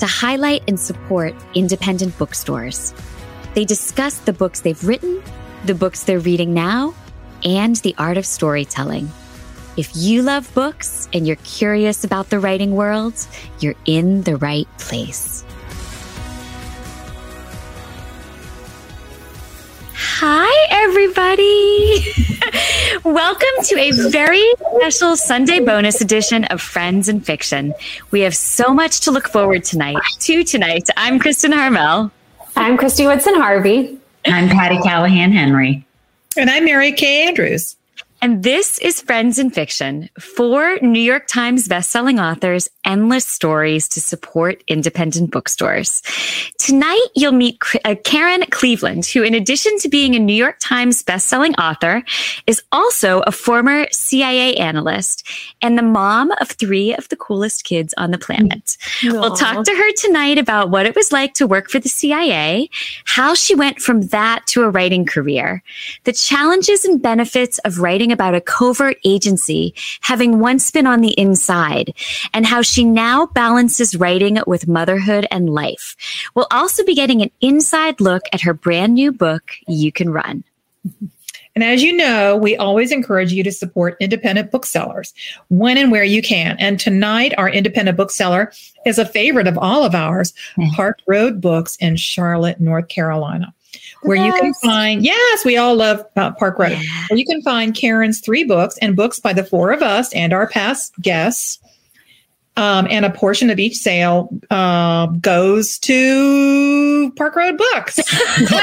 to highlight and support independent bookstores. They discuss the books they've written, the books they're reading now, and the art of storytelling. If you love books and you're curious about the writing world, you're in the right place. Hi, everybody. Welcome to a very special Sunday bonus edition of Friends and Fiction. We have so much to look forward tonight to tonight. I'm Kristin Harmel. I'm Kristy Woodson Harvey. I'm Patti Callahan Henry. And I'm Mary Kay Andrews. And this is Friends and Fiction, four New York Times bestselling authors, endless stories to support independent bookstores. Tonight, you'll meet uh, Karen Cleveland, who, in addition to being a New York Times bestselling author, is also a former CIA analyst and the mom of three of the coolest kids on the planet. Aww. We'll talk to her tonight about what it was like to work for the CIA, how she went from that to a writing career, the challenges and benefits of writing about a covert agency having once been on the inside and how she now balances writing with motherhood and life. We'll also be getting an inside look at her brand new book, You Can Run. And as you know, we always encourage you to support independent booksellers when and where you can. And tonight, our independent bookseller is a favorite of all of ours, mm. Park Road Books in Charlotte, North Carolina where yes. you can find, yes, we all love uh, Park Road, yeah. where you can find Karen's three books and books by the four of us and our past guests. Um, and a portion of each sale uh, goes to Park Road Books. Eventually,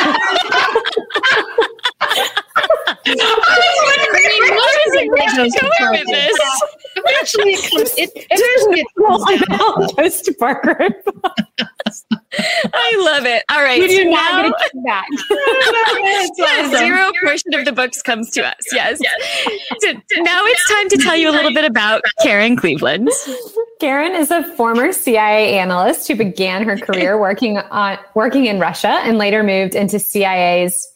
it comes. It, eventually, it comes goes to Park Road. I love it. All right. You do not get a kickback. yes, zero portion of the books comes to us. Yes. yes. So, now it's time to tell you a little bit about Karen Cleveland. Karen is a former CIA analyst who began her career working on working in Russia and later moved into CIA's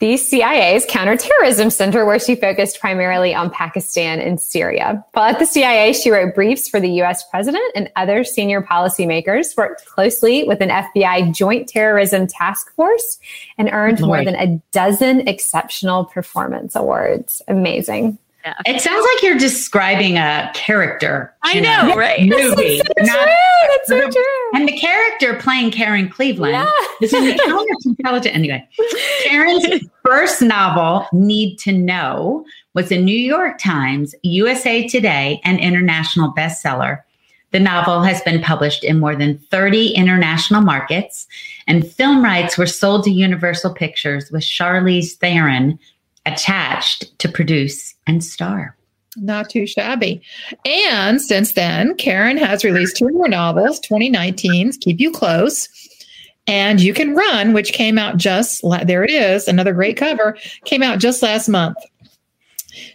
the CIA's counterterrorism center, where she focused primarily on Pakistan and Syria. While at the CIA, she wrote briefs for the US president and other senior policymakers, worked closely with an FBI Joint Terrorism Task Force, and earned oh more than a dozen exceptional performance awards. Amazing. Yeah. It sounds like you're describing a character. I know, right? Movie. That's so, not, true. That's so true. And the character playing Karen Cleveland yeah. is an counterintelligent. Anyway, Karen's first novel, Need to Know, was a New York Times, USA Today, and international bestseller. The novel has been published in more than 30 international markets, and film rights were sold to Universal Pictures with Charlize Theron attached to produce and star. Not too shabby. And since then, Karen has released two more novels 2019's Keep You Close and You Can Run, which came out just, there it is, another great cover, came out just last month.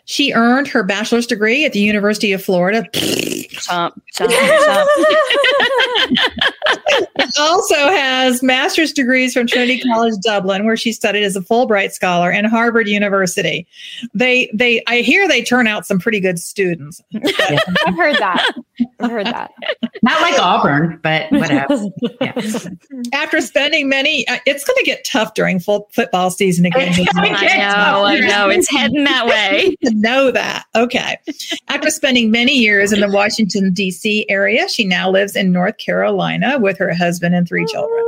She earned her bachelor's degree at the University of Florida. Chomp, chomp, chomp. Also has master's degrees from Trinity College Dublin, where she studied as a Fulbright scholar, and Harvard University. They, they, I hear they turn out some pretty good students. Yeah. I've heard that. I've heard that. Not like Auburn, but whatever. Yeah. After spending many, uh, it's going to get tough during full football season again. I know, I know, it's heading that way. know that. Okay. After spending many years in the Washington, D.C. area, she now lives in North Carolina with her husband and three children.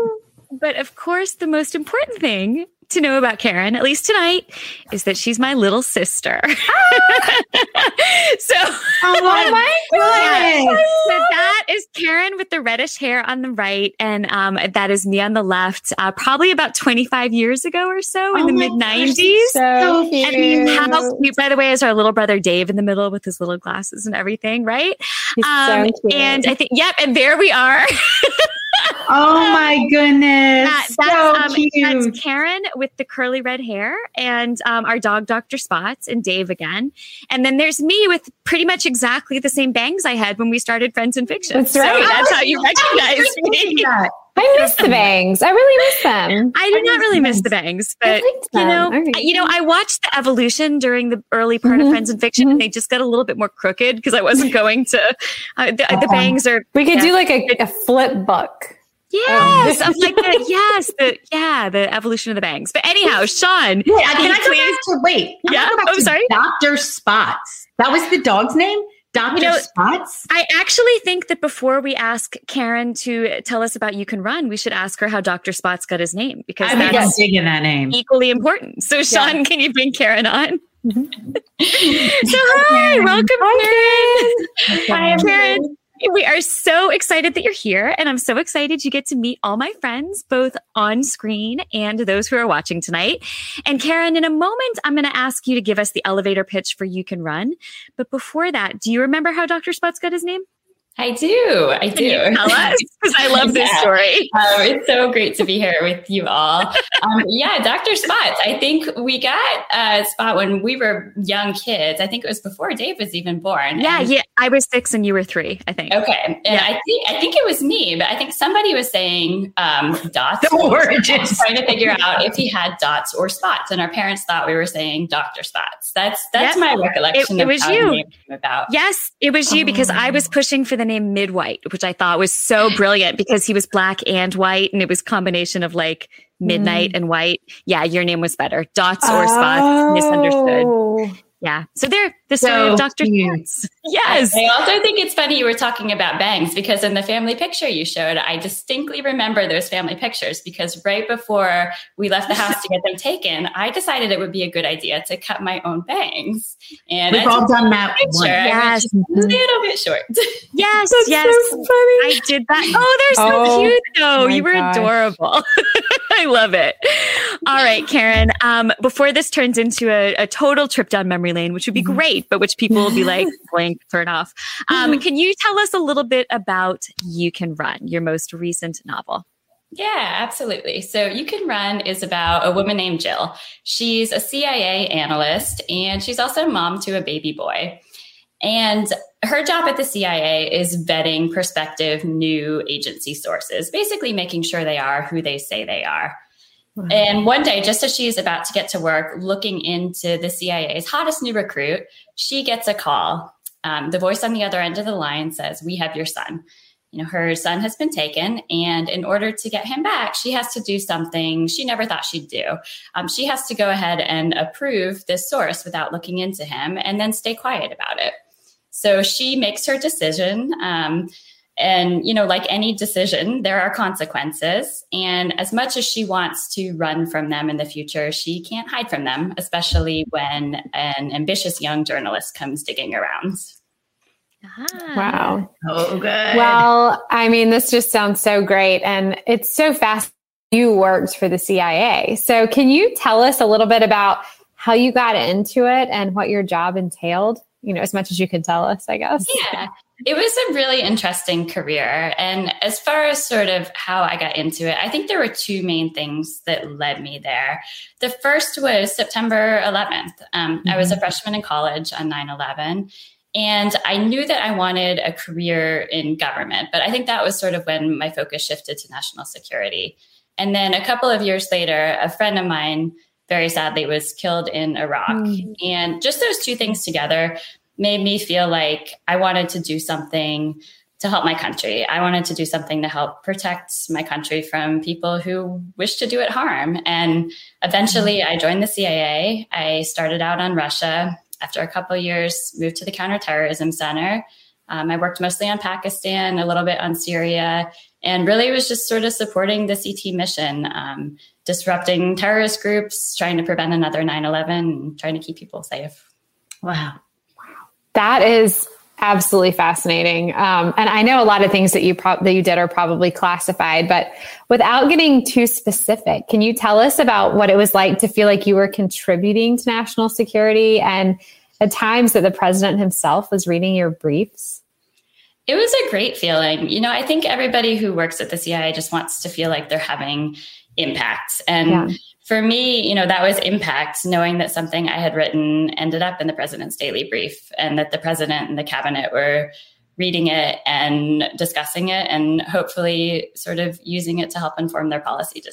But of course, the most important thing to know about Karen, at least tonight, is that she's my little sister. Ah! so, oh my goodness. So that is Karen with the reddish hair on the right, and um, that is me on the left. Uh, probably about 25 years ago or so in oh the mid 90s. So cute. And how cute, by the way, is our little brother Dave in the middle with his little glasses and everything, right? Um, so and I think, yep, and there we are. Oh my goodness. That, so um, cute. that's Karen with the curly red hair and um, our dog, Dr. Spots, and Dave again. And then there's me with pretty much exactly the same bangs I had when we started Friends and Fiction. That's right. So that's how you recognize me. I miss the bangs. I really miss them. I do not really miss the bangs, but you know. I- you know, I watched the evolution during the early part of Mhm. Friends and Fiction, and they just got a little bit more crooked because I wasn't going to. Uh, the, the bangs are We could Yeah. do like a, a flip book. Yes, I'm like the, yes, the yeah, the evolution of the bangs. But anyhow, Sean, Wait, uh, can I go please- back to wait? Yeah? I back Oh, sorry. Doctor Spots. That was the dog's name. Doctor You know- Spots. I actually think that before we ask Karen to tell us about You Can Run, we should ask her how Dr. Spots got his name because I I'm that's digging that name. equally important. So, Sean, can you bring Karen on? Mm-hmm. so, hi, welcome, Karen. Hi, Karen. We are so excited that you're here, and I'm so excited you get to meet all my friends, both on screen and those who are watching tonight. And Karen, in a moment, I'm going to ask you to give us the elevator pitch for You Can Run. But before that, do you remember how Dr. Spots got his name? I do. I do. tell us? Because I love this Yeah. story. Um, it's so great to be here with you all. Um, yeah, Dr. Spots. I think we got a spot when we were young kids. I think it was before Dave was even born. Yeah, And- yeah. I was six and you were three, I think. Okay, and Yeah. I think I think it was me, but I think somebody was saying um, dots. The or origins. trying to figure out if he had dots or spots, and our parents thought we were saying Doctor Spots. That's that's my recollection. It- it of was how you. Came about. Yes, it was you because I was pushing for the name Midwhite, which I thought was so brilliant because he was black and white, and it was combination of like midnight mm. and white. Yeah, your name was better. Dots or spots, misunderstood. Oh. Yeah. So there, the story So of Dr. cute. Yes. I also think it's funny you were talking about bangs because in the family picture you showed, I distinctly remember those family pictures because right before we left the house to get them taken, I decided it would be a good idea to cut my own bangs. And We've I all done that a picture. once. I Yes. a little bit short. Yes. That's yes. so funny. I did that. Oh, they're so Oh, cute though. You were gosh. adorable. I love it. All right, Karen. Um, before this turns into a, a total trip down memory lane, which would be Mm-hmm. great, but which people will be like, blank, turn off. Um, can you tell us a little bit about You Can Run, your most recent novel? Yeah, absolutely. So You Can Run is about a woman named Jill. She's a CIA analyst and she's also a mom to a baby boy. And her job at the CIA is vetting prospective new agency sources, basically making sure they are who they say they are. And one day, just as she's about to get to work, looking into the CIA's hottest new recruit, she gets a call. Um, the voice on the other end of the line says, We have your son. You know, her son has been taken, and in order to get him back, she has to do something she never thought she'd do. Um, she has to go ahead and approve this source without looking into him and then stay quiet about it. So she makes her decision. Um, and, you know, like any decision, there are consequences. And as much as she wants to run from them in the future, she can't hide from them, especially when an ambitious young journalist comes digging around. Ah. Wow. Oh, good. Well, I mean, this just sounds so great. And it's so fast. You worked for the CIA. So, can you tell us a little bit about how you got into it and what your job entailed? You know, as much as you can tell us, I guess. Yeah, it was a really interesting career. And as far as sort of how I got into it, I think there were two main things that led me there. The first was September 11th. Um, I was a freshman in college on 9 11. And I knew that I wanted a career in government, but I think that was sort of when my focus shifted to national security. And then a couple of years later, a friend of mine very sadly was killed in Iraq. Mm. And just those two things together made me feel like I wanted to do something to help my country. I wanted to do something to help protect my country from people who wish to do it harm. And eventually I joined the CIA. I started out on Russia. After a couple of years, moved to the Counterterrorism Center. Um, I worked mostly on Pakistan, a little bit on Syria, and really was just sort of supporting the CT mission, um, disrupting terrorist groups, trying to prevent another 9 11, trying to keep people safe. wow. That is absolutely fascinating. Um, and I know a lot of things that you pro- that you did are probably classified, but without getting too specific, can you tell us about what it was like to feel like you were contributing to national security and at times that the president himself was reading your briefs? It was a great feeling. You know, I think everybody who works at the CIA just wants to feel like they're having impact. And yeah. For me, you know, that was impact, knowing that something I had written ended up in the president's daily brief and that the president and the cabinet were reading it and discussing it and hopefully sort of using it to help inform their policy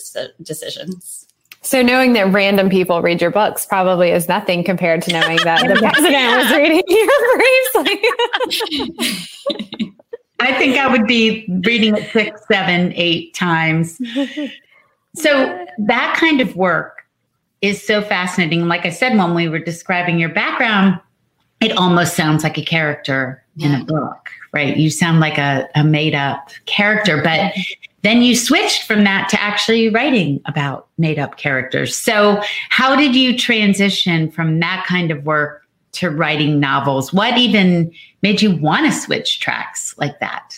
decisions. So knowing that random people read your books probably is nothing compared to knowing that the president was reading your briefs. I think I would be reading it six, seven, eight times. So that kind of work is so fascinating. Like I said, when we were describing your background, it almost sounds like a character yeah. in a book, right? You sound like a, a made up character, but then you switched from that to actually writing about made up characters. So, how did you transition from that kind of work to writing novels? What even made you want to switch tracks like that?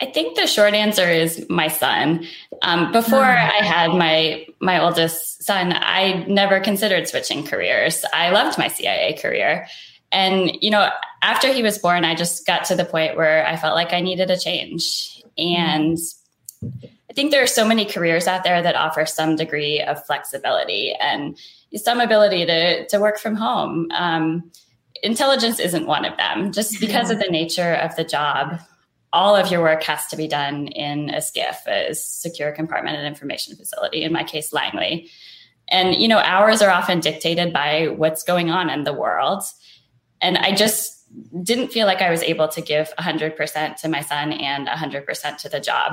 I think the short answer is my son. Um, before ah. I had my my oldest son, I never considered switching careers. I loved my CIA career, and you know, after he was born, I just got to the point where I felt like I needed a change. And I think there are so many careers out there that offer some degree of flexibility and some ability to to work from home. Um, intelligence isn't one of them, just because of the nature of the job all of your work has to be done in a SCIF, a secure compartmented information facility, in my case, Langley. And, you know, hours are often dictated by what's going on in the world. And I just didn't feel like I was able to give 100% to my son and 100% to the job.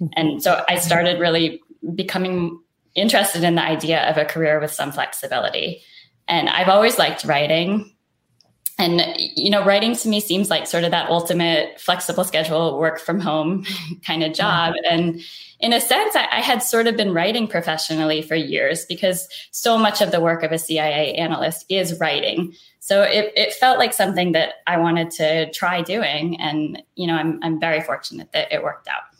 Mm-hmm. And so I started really becoming interested in the idea of a career with some flexibility. And I've always liked writing and you know writing to me seems like sort of that ultimate flexible schedule work from home kind of job. And in a sense I, I, had sort of been writing professionally for years because so much of the work of a cia analyst is writing. So it, it felt like something that i wanted to try doing. And you know i'm, I'm very fortunate that it worked out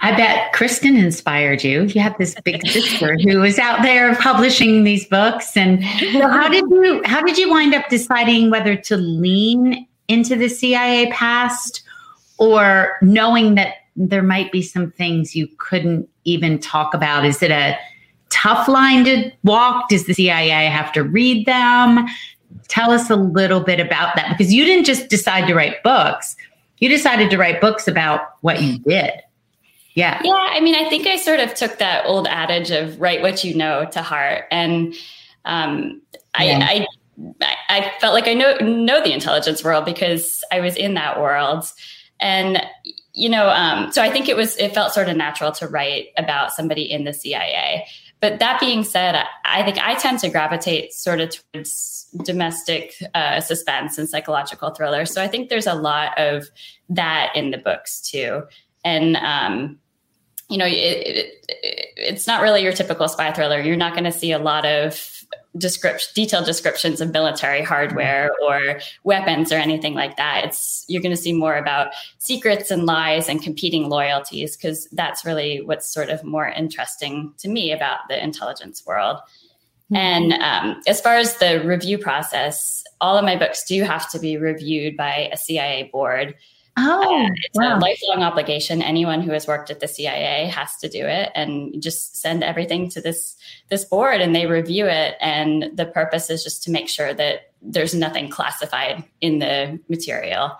I bet Kristin inspired you. You have this big sister who was out there publishing these books. And so how did you how did you wind up deciding whether to lean into the CIA past or knowing that there might be some things you couldn't even talk about? Is it a tough line to walk? Does the CIA have to read them? Tell us a little bit about that because you didn't just decide to write books. You decided to write books about what you did. Yeah. Yeah. I mean, I think I sort of took that old adage of write what you know to heart. And um, yeah. I, I, I felt like I know, know the intelligence world because I was in that world. And, you know, um, so I think it was, it felt sort of natural to write about somebody in the CIA. But that being said, I, I think I tend to gravitate sort of towards domestic uh, suspense and psychological thrillers. So I think there's a lot of that in the books too. And um, you know, it, it, it's not really your typical spy thriller. You're not going to see a lot of description, detailed descriptions of military hardware or weapons or anything like that. It's you're going to see more about secrets and lies and competing loyalties because that's really what's sort of more interesting to me about the intelligence world. Mm-hmm. And um, as far as the review process, all of my books do have to be reviewed by a CIA board. Oh, uh, it's wow. a lifelong obligation. Anyone who has worked at the CIA has to do it, and just send everything to this this board, and they review it. And the purpose is just to make sure that there's nothing classified in the material.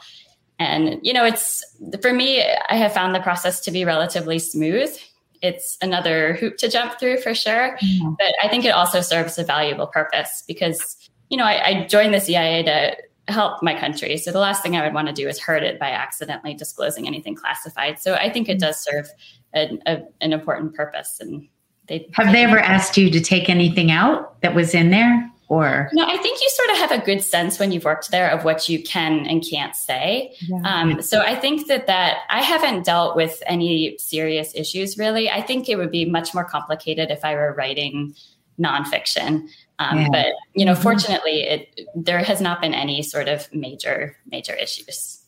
And you know, it's for me. I have found the process to be relatively smooth. It's another hoop to jump through for sure, mm-hmm. but I think it also serves a valuable purpose because you know I, I joined the CIA to help my country. So the last thing I would want to do is hurt it by accidentally disclosing anything classified. So I think it does serve a, a, an important purpose. And they have they ever asked you to take anything out that was in there? Or no, I think you sort of have a good sense when you've worked there of what you can and can't say. Yeah. Um, so I think that that I haven't dealt with any serious issues really. I think it would be much more complicated if I were writing nonfiction. Um, yeah. But you know, mm-hmm. fortunately, it there has not been any sort of major major issues.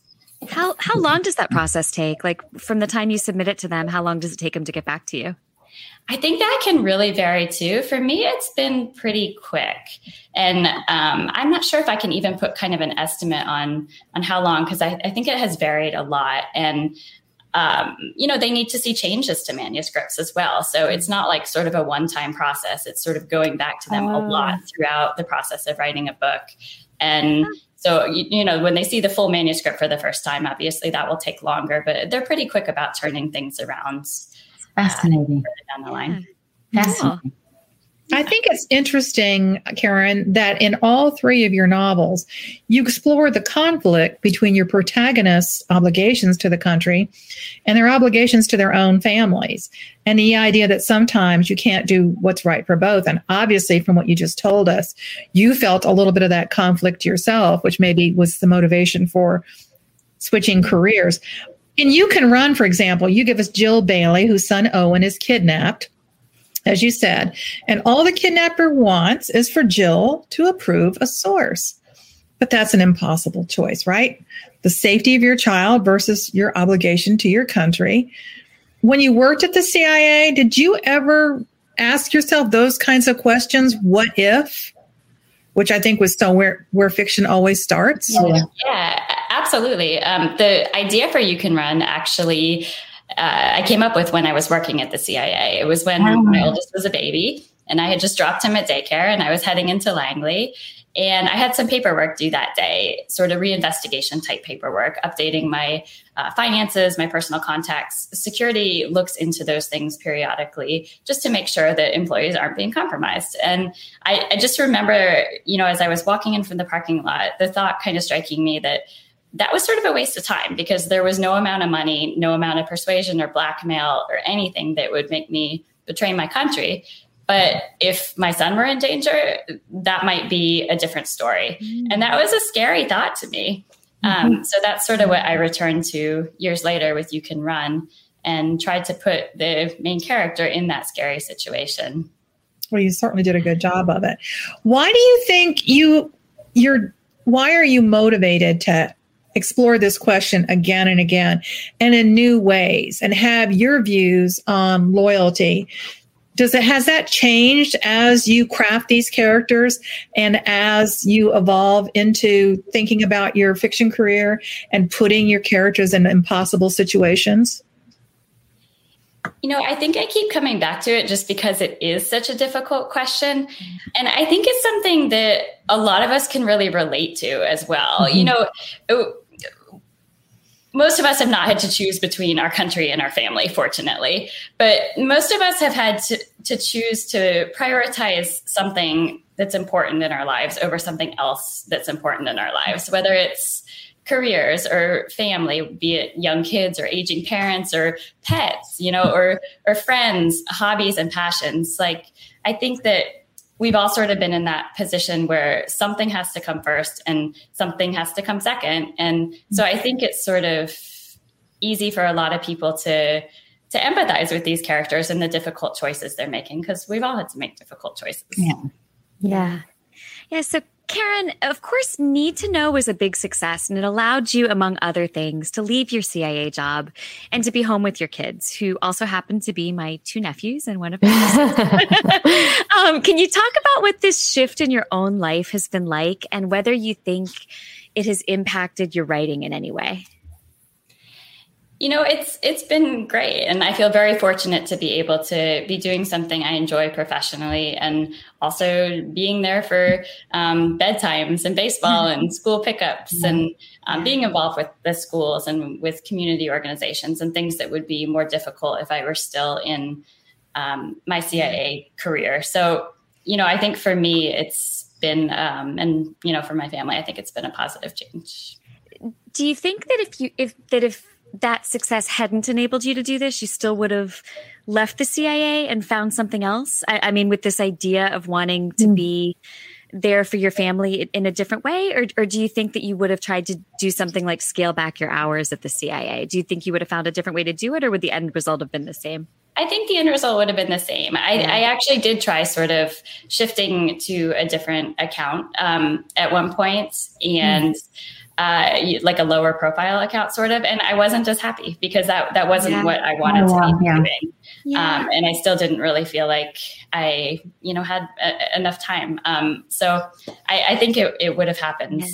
How how long does that process take? Like from the time you submit it to them, how long does it take them to get back to you? I think that can really vary too. For me, it's been pretty quick, and um, I'm not sure if I can even put kind of an estimate on on how long because I, I, think it has varied a lot. And um, you know, they need to see changes to manuscripts as well. So it's not like sort of a one time process. It's sort of going back to them a lot oh. throughout the process of writing a book, and. So, you, you, know, when they see the full manuscript for the first time, obviously that will take longer, but they're pretty quick about turning things around Fascinating. Uh, down the line. Fascinating. I think it's interesting, Karen, that in all three of your novels, you explore the conflict between your protagonists' obligations to the country and their obligations to their own families. And the idea that sometimes you can't do what's right for both. And obviously, from what you just told us, you felt a little bit of that conflict yourself, which maybe was the motivation for switching careers. And you can run, for example, you give us Jill Bailey, whose son Owen is kidnapped, as you said. And all the kidnapper wants is for Jill to approve a source. But that's an impossible choice, right? The safety of your child versus your obligation to your country. When you worked at the CIA, did you ever ask yourself those kinds of questions? What if? Which I think was so where where fiction always starts. Yeah, yeah absolutely. Um, the idea for You Can Run actually, uh, I came up with when I was working at the CIA. It was when oh. my oldest was a baby and I had just dropped him at daycare and I was heading into Langley. And I had some paperwork due that day, sort of reinvestigation type paperwork, updating my uh, finances, my personal contacts. Security looks into those things periodically just to make sure that employees aren't being compromised. And I, I just remember, you know, as I was walking in from the parking lot, the thought kind of striking me that that was sort of a waste of time because there was no amount of money, no amount of persuasion or blackmail or anything that would make me betray my country. But if my son were in danger, that might be a different story. Mm-hmm. And that was a scary thought to me. Um, mm-hmm. so that's sort of what I returned to years later with You Can Run and tried to put the main character in that scary situation. Well, you certainly did a good job of it. Why do you think you you're why are you motivated to explore this question again and again and in new ways and have your views on loyalty. Does it has that changed as you craft these characters and as you evolve into thinking about your fiction career and putting your characters in impossible situations you know, I think I keep coming back to it just because it is such a difficult question. And I think it's something that a lot of us can really relate to as well. Mm-hmm. You know, most of us have not had to choose between our country and our family, fortunately. But most of us have had to, to choose to prioritize something that's important in our lives over something else that's important in our lives, whether it's careers or family, be it young kids or aging parents or pets, you know, or or friends, hobbies and passions. Like I think that we've all sort of been in that position where something has to come first and something has to come second. And so I think it's sort of easy for a lot of people to to empathize with these characters and the difficult choices they're making because we've all had to make difficult choices. Yeah. Yeah. Yeah. So Karen, of course, Need to Know was a big success and it allowed you, among other things, to leave your CIA job and to be home with your kids, who also happen to be my two nephews and one of my um, Can you talk about what this shift in your own life has been like and whether you think it has impacted your writing in any way? You know, it's it's been great, and I feel very fortunate to be able to be doing something I enjoy professionally, and also being there for um, bedtimes and baseball and school pickups, and um, being involved with the schools and with community organizations and things that would be more difficult if I were still in um, my CIA career. So, you know, I think for me, it's been, um, and you know, for my family, I think it's been a positive change. Do you think that if you if that if that success hadn't enabled you to do this, you still would have left the CIA and found something else? I, I mean, with this idea of wanting to mm. be there for your family in a different way? Or, or do you think that you would have tried to do something like scale back your hours at the CIA? Do you think you would have found a different way to do it, or would the end result have been the same? I think the end result would have been the same. I, yeah. I actually did try sort of shifting to a different account um, at one point, and mm uh, like a lower profile account, sort of. And I wasn't just happy because that that wasn't Yeah. what I wanted Oh, to be Yeah. doing. Yeah. Um, and I still didn't really feel like I, you know, had a, enough time. Um, so I, I think it, it would have happened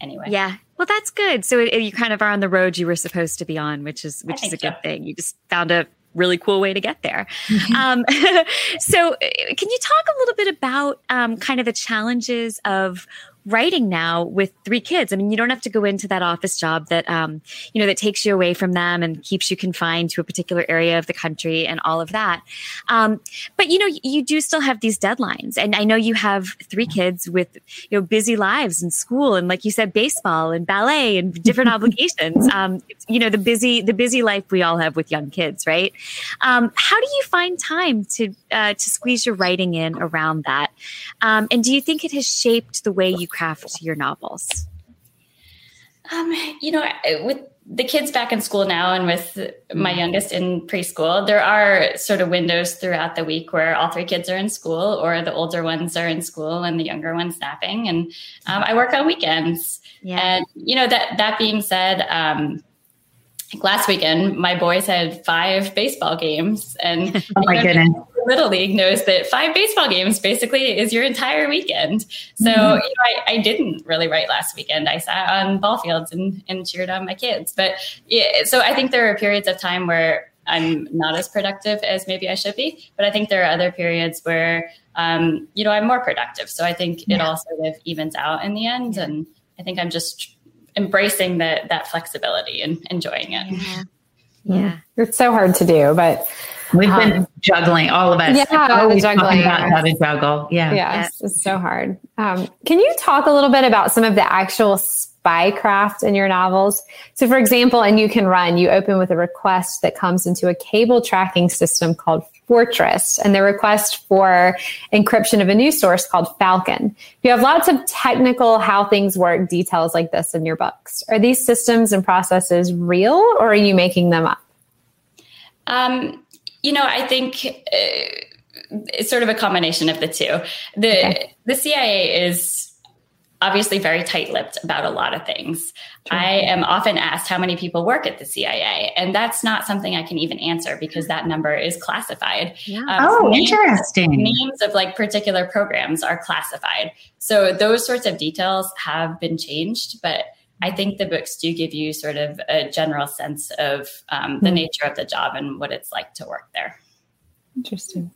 anyway. Yeah. Well, that's good. So it, you kind of are on the road you were supposed to be on, which is which is a good so. thing. You just found a really cool way to get there. um, so, uh, can you talk a little bit about um, kind of the challenges of writing now with three kids? I mean, you don't have to go into that office job that um, you know that takes you away from them and keeps you confined to a particular area of the country and all of that. Um, but you know, you do still have these deadlines, and I know you have three kids with you know busy lives and school, and like you said, baseball and ballet and different obligations. Um, you know, the busy the busy life we all have with young kids, right? Um, how do you find time to uh, to squeeze your writing in around that? Um, and do you think it has shaped the way you craft your novels? Um, you know, with the kids back in school now and with my youngest in preschool, there are sort of windows throughout the week where all three kids are in school or the older ones are in school and the younger ones napping. And um, I work on weekends. Yeah. And, you know, that, that being said, um, like last weekend, my boys had five baseball games and Oh my goodness. Little League knows that five baseball games basically is your entire weekend. So Mm-hmm. you know, I, I didn't really write last weekend. I sat on ball fields and, and cheered on my kids. But yeah, so I think there are periods of time where I'm not as productive as maybe I should be. But I think there are other periods where um, you know I'm more productive. So I think it Yeah. all sort of evens out in the end. And I think I'm just embracing that that flexibility and enjoying it. Yeah. Yeah. It's so hard to do, but We've been Um, juggling, all of us. yeah, always the talking juggling. about how to juggle. Yeah. yes, it's so hard. Um, can you talk a little bit about some of the actual spycraft in your novels? So, for example, and You Can Run, you open with a request that comes into a cable tracking system called Fortress, and the request for encryption of a new source called Falcon. You have lots of technical how things work details like this in your books. Are these systems and processes real, or are you making them up? Um, you know, I think uh, it's sort of a combination of the two. The Okay. the CIA is obviously very tight-lipped about a lot of things. I am often asked how many people work at the CIA, and that's not something I can even answer because that number is classified. Yeah. Um, Oh, names- interesting. Names of like particular programs are classified. So those sorts of details have been changed, but I think the books do give you sort of a general sense of um, the Hmm. nature of the job and what it's like to work there. Interesting.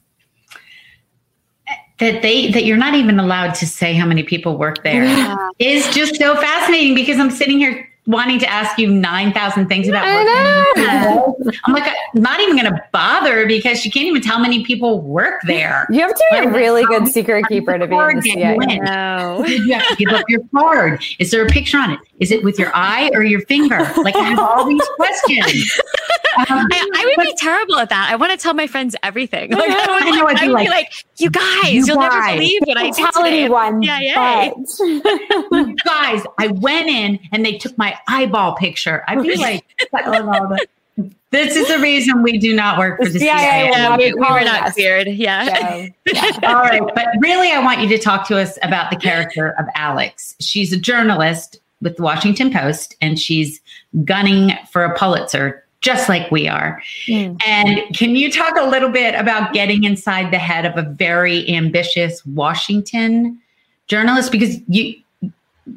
That they that you're not even allowed to say how many people work there is Yeah. just so fascinating because I'm sitting here wanting to ask you 9,000 things about I know. I'm like, I'm not even going to bother because she can't even tell how many people work there. You have to be a really good secret keeper to be in the Target CIA. No. Did you have to give up your card? Is there a picture on it? Is it with your eye or your finger? Like I have all these questions. Um, I, I would be terrible at that. I want to tell my friends everything. Like, I, would, I know, I'd I'd like, be like, you guys, "You you will never believe what I did Tell today. anyone. Yeah, yeah. but- guys, I went in and they took my eyeball picture. I'd be like, this is the reason we do not work for the CIA CIA. will Yeah, we, we were not us. cleared. Yeah. So, yeah. All right. But really, I want you to talk to us about the character of Alex. She's a journalist with the Washington Post and she's gunning for a Pulitzer, just like we are. Hmm. And can you talk a little bit about getting inside the head of a very ambitious Washington journalist? Because you,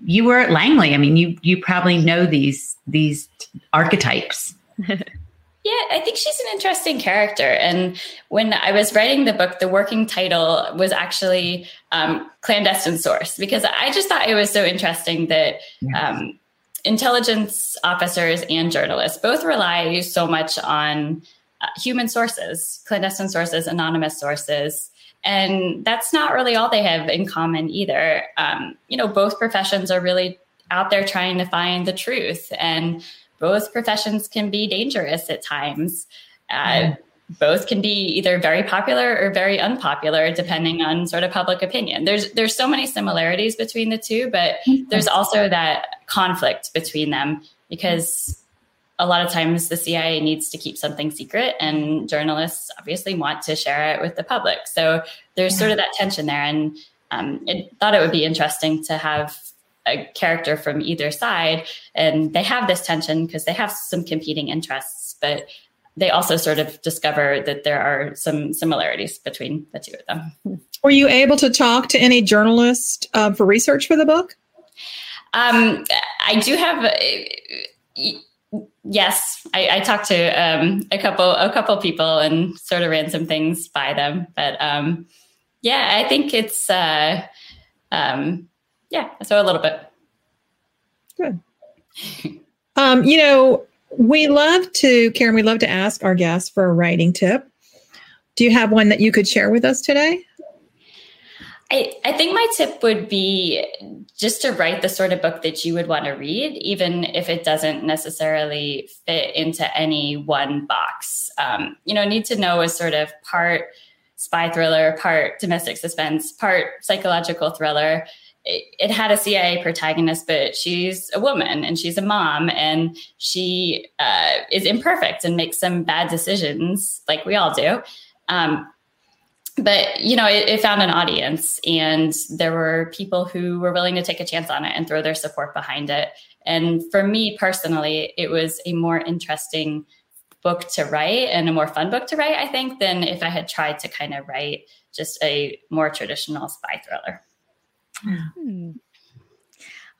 you were at Langley. I mean, you you probably know these these archetypes. Yeah, I think she's an interesting character. And when I was writing the book, the working title was actually um, Clandestine Source because I just thought it was so interesting that um, intelligence officers and journalists both rely so much on uh, human sources, clandestine sources, anonymous sources. And that's not really all they have in common either. Um, you know, both professions are really out there trying to find the truth. And both professions can be dangerous at times. Uh, Both can be either very popular or very unpopular, depending on sort of public opinion. There's there's so many similarities between the two, but there's also that conflict between them because a lot of times the CIA needs to keep something secret, and journalists obviously want to share it with the public. So there's sort of that tension there, and um, I thought it would be interesting to have a character from either side, and they have this tension because they have some competing interests, but they also sort of discover that there are some similarities between the two of them. Were you able to talk to any journalists um, for research for the book? Um, I do have. Uh, yes, I, I talked to um, a couple a couple people and sort of ran some things by them, but um, yeah, I think it's uh, um, yeah, so a little bit. Good. um, you know, we love to, Karen. We love to ask our guests for a writing tip. Do you have one that you could share with us today? I, I think my tip would be just to write the sort of book that you would want to read, even if it doesn't necessarily fit into any one box. Um, you know, need to know is sort of part spy thriller, part domestic suspense, part psychological thriller. It, had a CIA protagonist, but she's a woman and she's a mom and she uh, is imperfect and makes some bad decisions, like we all do. Um, but you know it, it, found an audience and there were people who were willing to take a chance on it and throw their support behind it and for me personally it was a more interesting book to write and a more fun book to write i think than if i had tried to kind of write just a more traditional spy thriller hmm.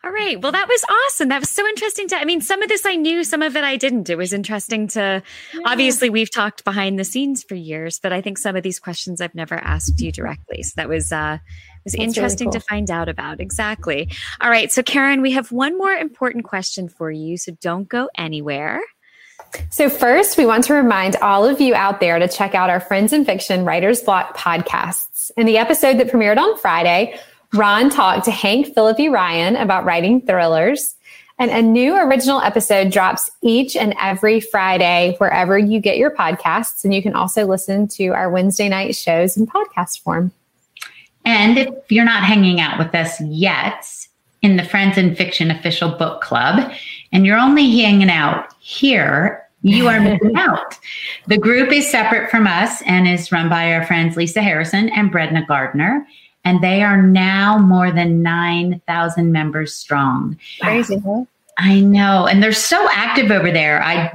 All right. Well, that was awesome. That was so interesting to, I mean, some of this I knew, some of it I didn't. It was interesting to, yeah. obviously, we've talked behind the scenes for years, but I think some of these questions I've never asked you directly. So that was, uh, was That's interesting really cool. to find out about. Exactly. All right. So, Karen, we have one more important question for you. So don't go anywhere. So, first, we want to remind all of you out there to check out our Friends and Fiction Writer's Block podcasts. In the episode that premiered on Friday, Ron talked to Hank Phillippi Ryan about writing thrillers. And a new original episode drops each and every Friday wherever you get your podcasts. And you can also listen to our Wednesday night shows in podcast form. And if you're not hanging out with us yet in the Friends and Fiction official book club, and you're only hanging out here, you are missing out. The group is separate from us and is run by our friends Lisa Harrison and Brenda Gardner and they are now more than 9,000 members strong. Crazy, huh? I know. And they're so active over there. I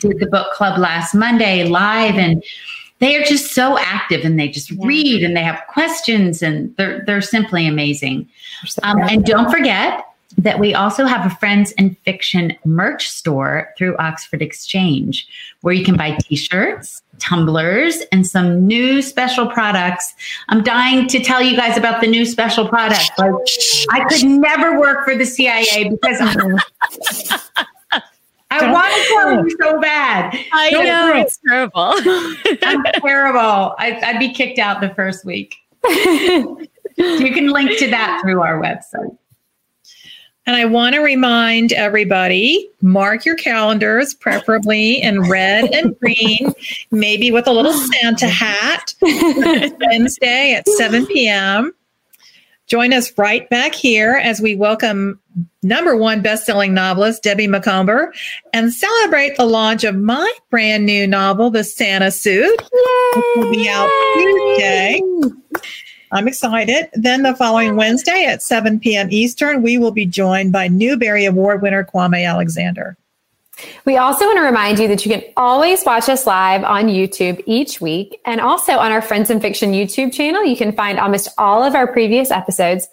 did the book club last Monday live and they are just so active and they just read and they have questions and they're they're simply amazing. Um, and don't forget that we also have a Friends and Fiction merch store through Oxford Exchange where you can buy t-shirts, tumblers, and some new special products. I'm dying to tell you guys about the new special products. Like, I could never work for the CIA because I want to tell you so bad. I Don't know it's terrible. I'm terrible. I, I'd be kicked out the first week. you can link to that through our website. And I want to remind everybody mark your calendars, preferably in red and green, maybe with a little Santa hat, Wednesday at 7 p.m. Join us right back here as we welcome number one best-selling novelist Debbie Macomber and celebrate the launch of my brand new novel, The Santa Suit, which will be out Tuesday. I'm excited. Then the following Wednesday at 7 p.m. Eastern, we will be joined by Newbery Award winner Kwame Alexander. We also want to remind you that you can always watch us live on YouTube each week. And also on our Friends and Fiction YouTube channel, you can find almost all of our previous episodes,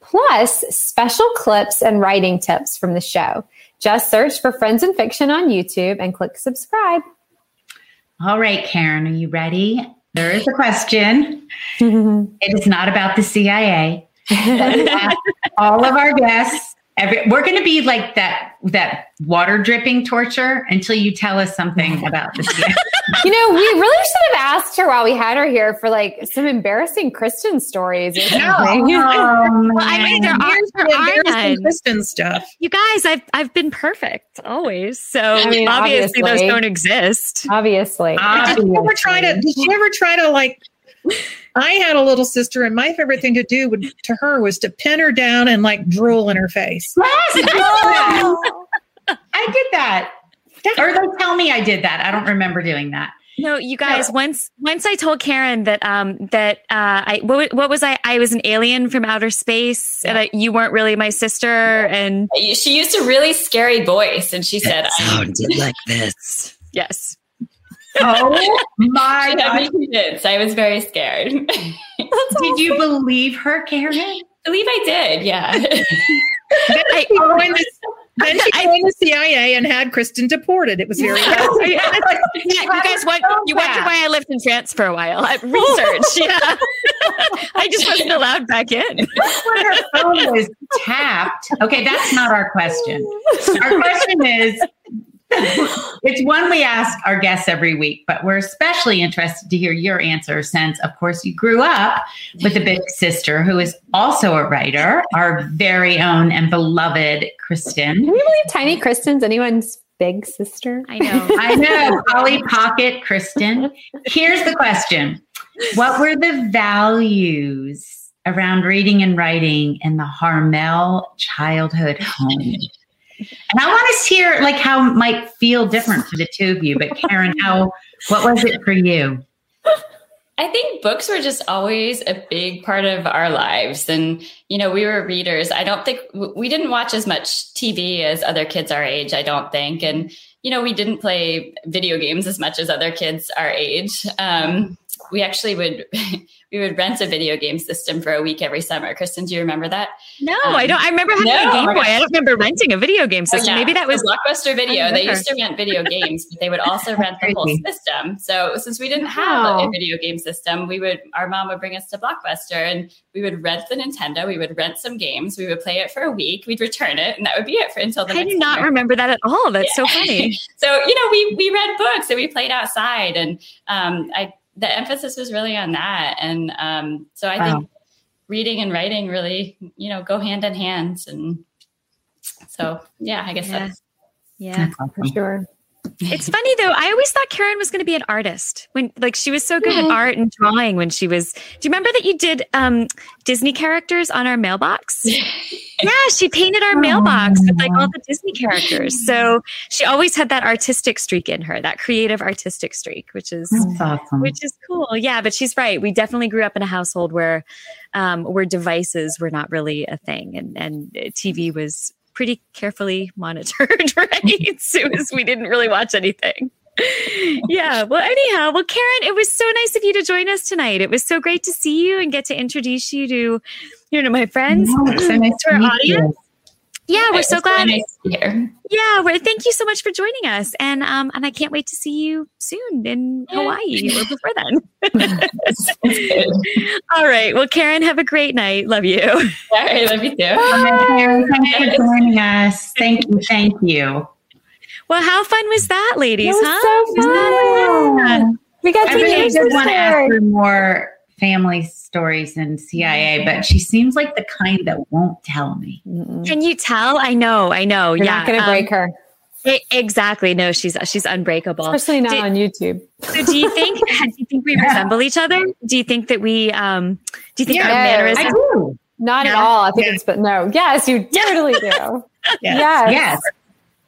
plus special clips and writing tips from the show. Just search for Friends and Fiction on YouTube and click subscribe. All right, Karen, are you ready? There is a question. it is not about the CIA. all of our guests Every, we're going to be like that that water dripping torture until you tell us something about this. you know, we really should have asked her while we had her here for like some embarrassing Kristin stories. Or something. Um, well, I mean, there are, there are Christian stuff. You guys, I've I've been perfect always. So I mean, obviously, obviously, those don't exist. Obviously. obviously. Did you ever try to? Did you ever try to like? I had a little sister, and my favorite thing to do would, to her was to pin her down and like drool in her face. Yes, I did that. Or they tell me I did that. I don't remember doing that. No, you guys. No. Once, once I told Karen that um that uh I what, what was I? I was an alien from outer space, yeah. and I, you weren't really my sister. And she used a really scary voice, and she said, "I sounded like this." Yes. Oh my god! I was very scared. did you believe her, Karen? I believe I did. Yeah. I, oh then she joined the CIA and had Kristin deported. It was very. yeah, you guys, what, you wonder why I lived in France for a while? I research. yeah, I just wasn't allowed back in. when her phone was tapped. Okay, that's not our question. Our question is it's one we ask our guests every week, but we're especially interested to hear your answer since, of course, you grew up with a big sister who is also a writer, our very own and beloved Kristin. Can you believe Tiny Kristin's anyone's big sister? I know. I know. Polly Pocket Kristin. Here's the question What were the values around reading and writing in the Harmel childhood home? And I want to hear like how it might feel different for the two of you. But Karen, how what was it for you? I think books were just always a big part of our lives. And, you know, we were readers. I don't think we didn't watch as much TV as other kids our age, I don't think. And, you know, we didn't play video games as much as other kids our age. Um, we actually would we would rent a video game system for a week every summer. Kristin, do you remember that? No, um, I don't. I remember having no, a Game Boy. I don't remember renting a video game system. Oh, yeah. Maybe that was Blockbuster Video. They used to rent video games, but they would also rent the whole system. So since we didn't have wow. a video game system, we would our mom would bring us to Blockbuster and we would rent the Nintendo. We would rent some games. We would play it for a week. We'd return it, and that would be it for until the. Next. I do not remember that at all. That's yeah. so funny. so you know, we we read books and we played outside, and um, I the emphasis was really on that. And um, so I wow. think reading and writing really, you know, go hand in hand. And so, yeah, I guess yeah. that's. Yeah, that's for sure. It's funny though. I always thought Karen was going to be an artist when, like, she was so good at art and drawing when she was. Do you remember that you did um, Disney characters on our mailbox? yeah, she painted our mailbox with like all the Disney characters. So she always had that artistic streak in her, that creative artistic streak, which is awesome. which is cool. Yeah, but she's right. We definitely grew up in a household where um, where devices were not really a thing, and and TV was pretty carefully monitored, right? so we didn't really watch anything. yeah. Well, anyhow, well, Karen, it was so nice of you to join us tonight. It was so great to see you and get to introduce you to, you know, my friends, no, so nice to our audience. You. Yeah, we're so glad. Nice yeah, well, thank you so much for joining us, and um, and I can't wait to see you soon in Hawaii or before then. All right. Well, Karen, have a great night. Love you. All right, love you too. Karen, thanks for joining us. Thank you. Thank you. Well, how fun was that, ladies? Was huh? So fun. We got to I really did want to ask her more family stories in CIA, but she seems like the kind that won't tell me. Can you tell? I know, I know. You're yeah, not going to um, break her. It, exactly. No, she's she's unbreakable. Especially not on YouTube. so do you think do you think we resemble each other? Do you think that we um do you think yeah, our mannerisms? I do. Not at all. I think yeah. it's but no. Yes, you totally do. yes. Yes. yes.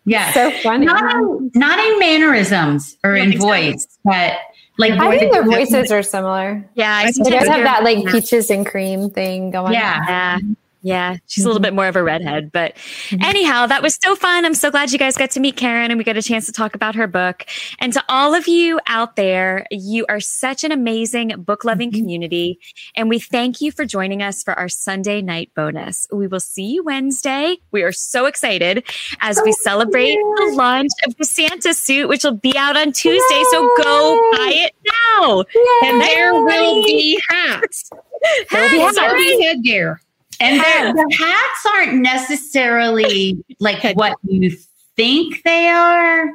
Yes. So funny. Not in, not in mannerisms or in voice, but like I think their voices are similar. Yeah, I they guys have that like peaches and cream thing going. Yeah. yeah. Yeah, she's a little bit more of a redhead. But mm-hmm. anyhow, that was so fun. I'm so glad you guys got to meet Karen and we got a chance to talk about her book. And to all of you out there, you are such an amazing book loving mm-hmm. community. And we thank you for joining us for our Sunday night bonus. We will see you Wednesday. We are so excited as we celebrate the launch of the Santa suit, which will be out on Tuesday. Yay! So go buy it now. Yay! And there will be hats. hats. There will be headgear. And the hats aren't necessarily like what you think they are.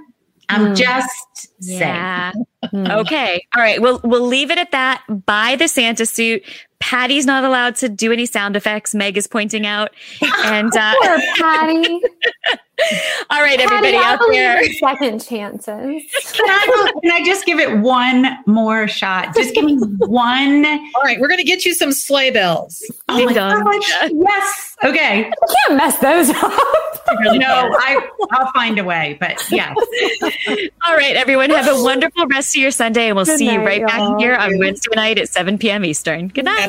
I'm mm. just yeah. saying. Okay. All right. We'll we'll leave it at that. Buy the Santa suit. Patti's not allowed to do any sound effects. Meg is pointing out. And uh, poor Patti. All right, everybody I out there. Second chances. Can I, can I just give it one more shot? Just give me one. All right, we're going to get you some sleigh bells. Oh my gosh. Yes. Okay. You can't mess those up. no, I, I'll find a way, but yes. All right, everyone. everyone. Have a wonderful rest of your Sunday, and we'll Good see you right back y'all. here on Wednesday night at 7 p.m. Eastern. Good night.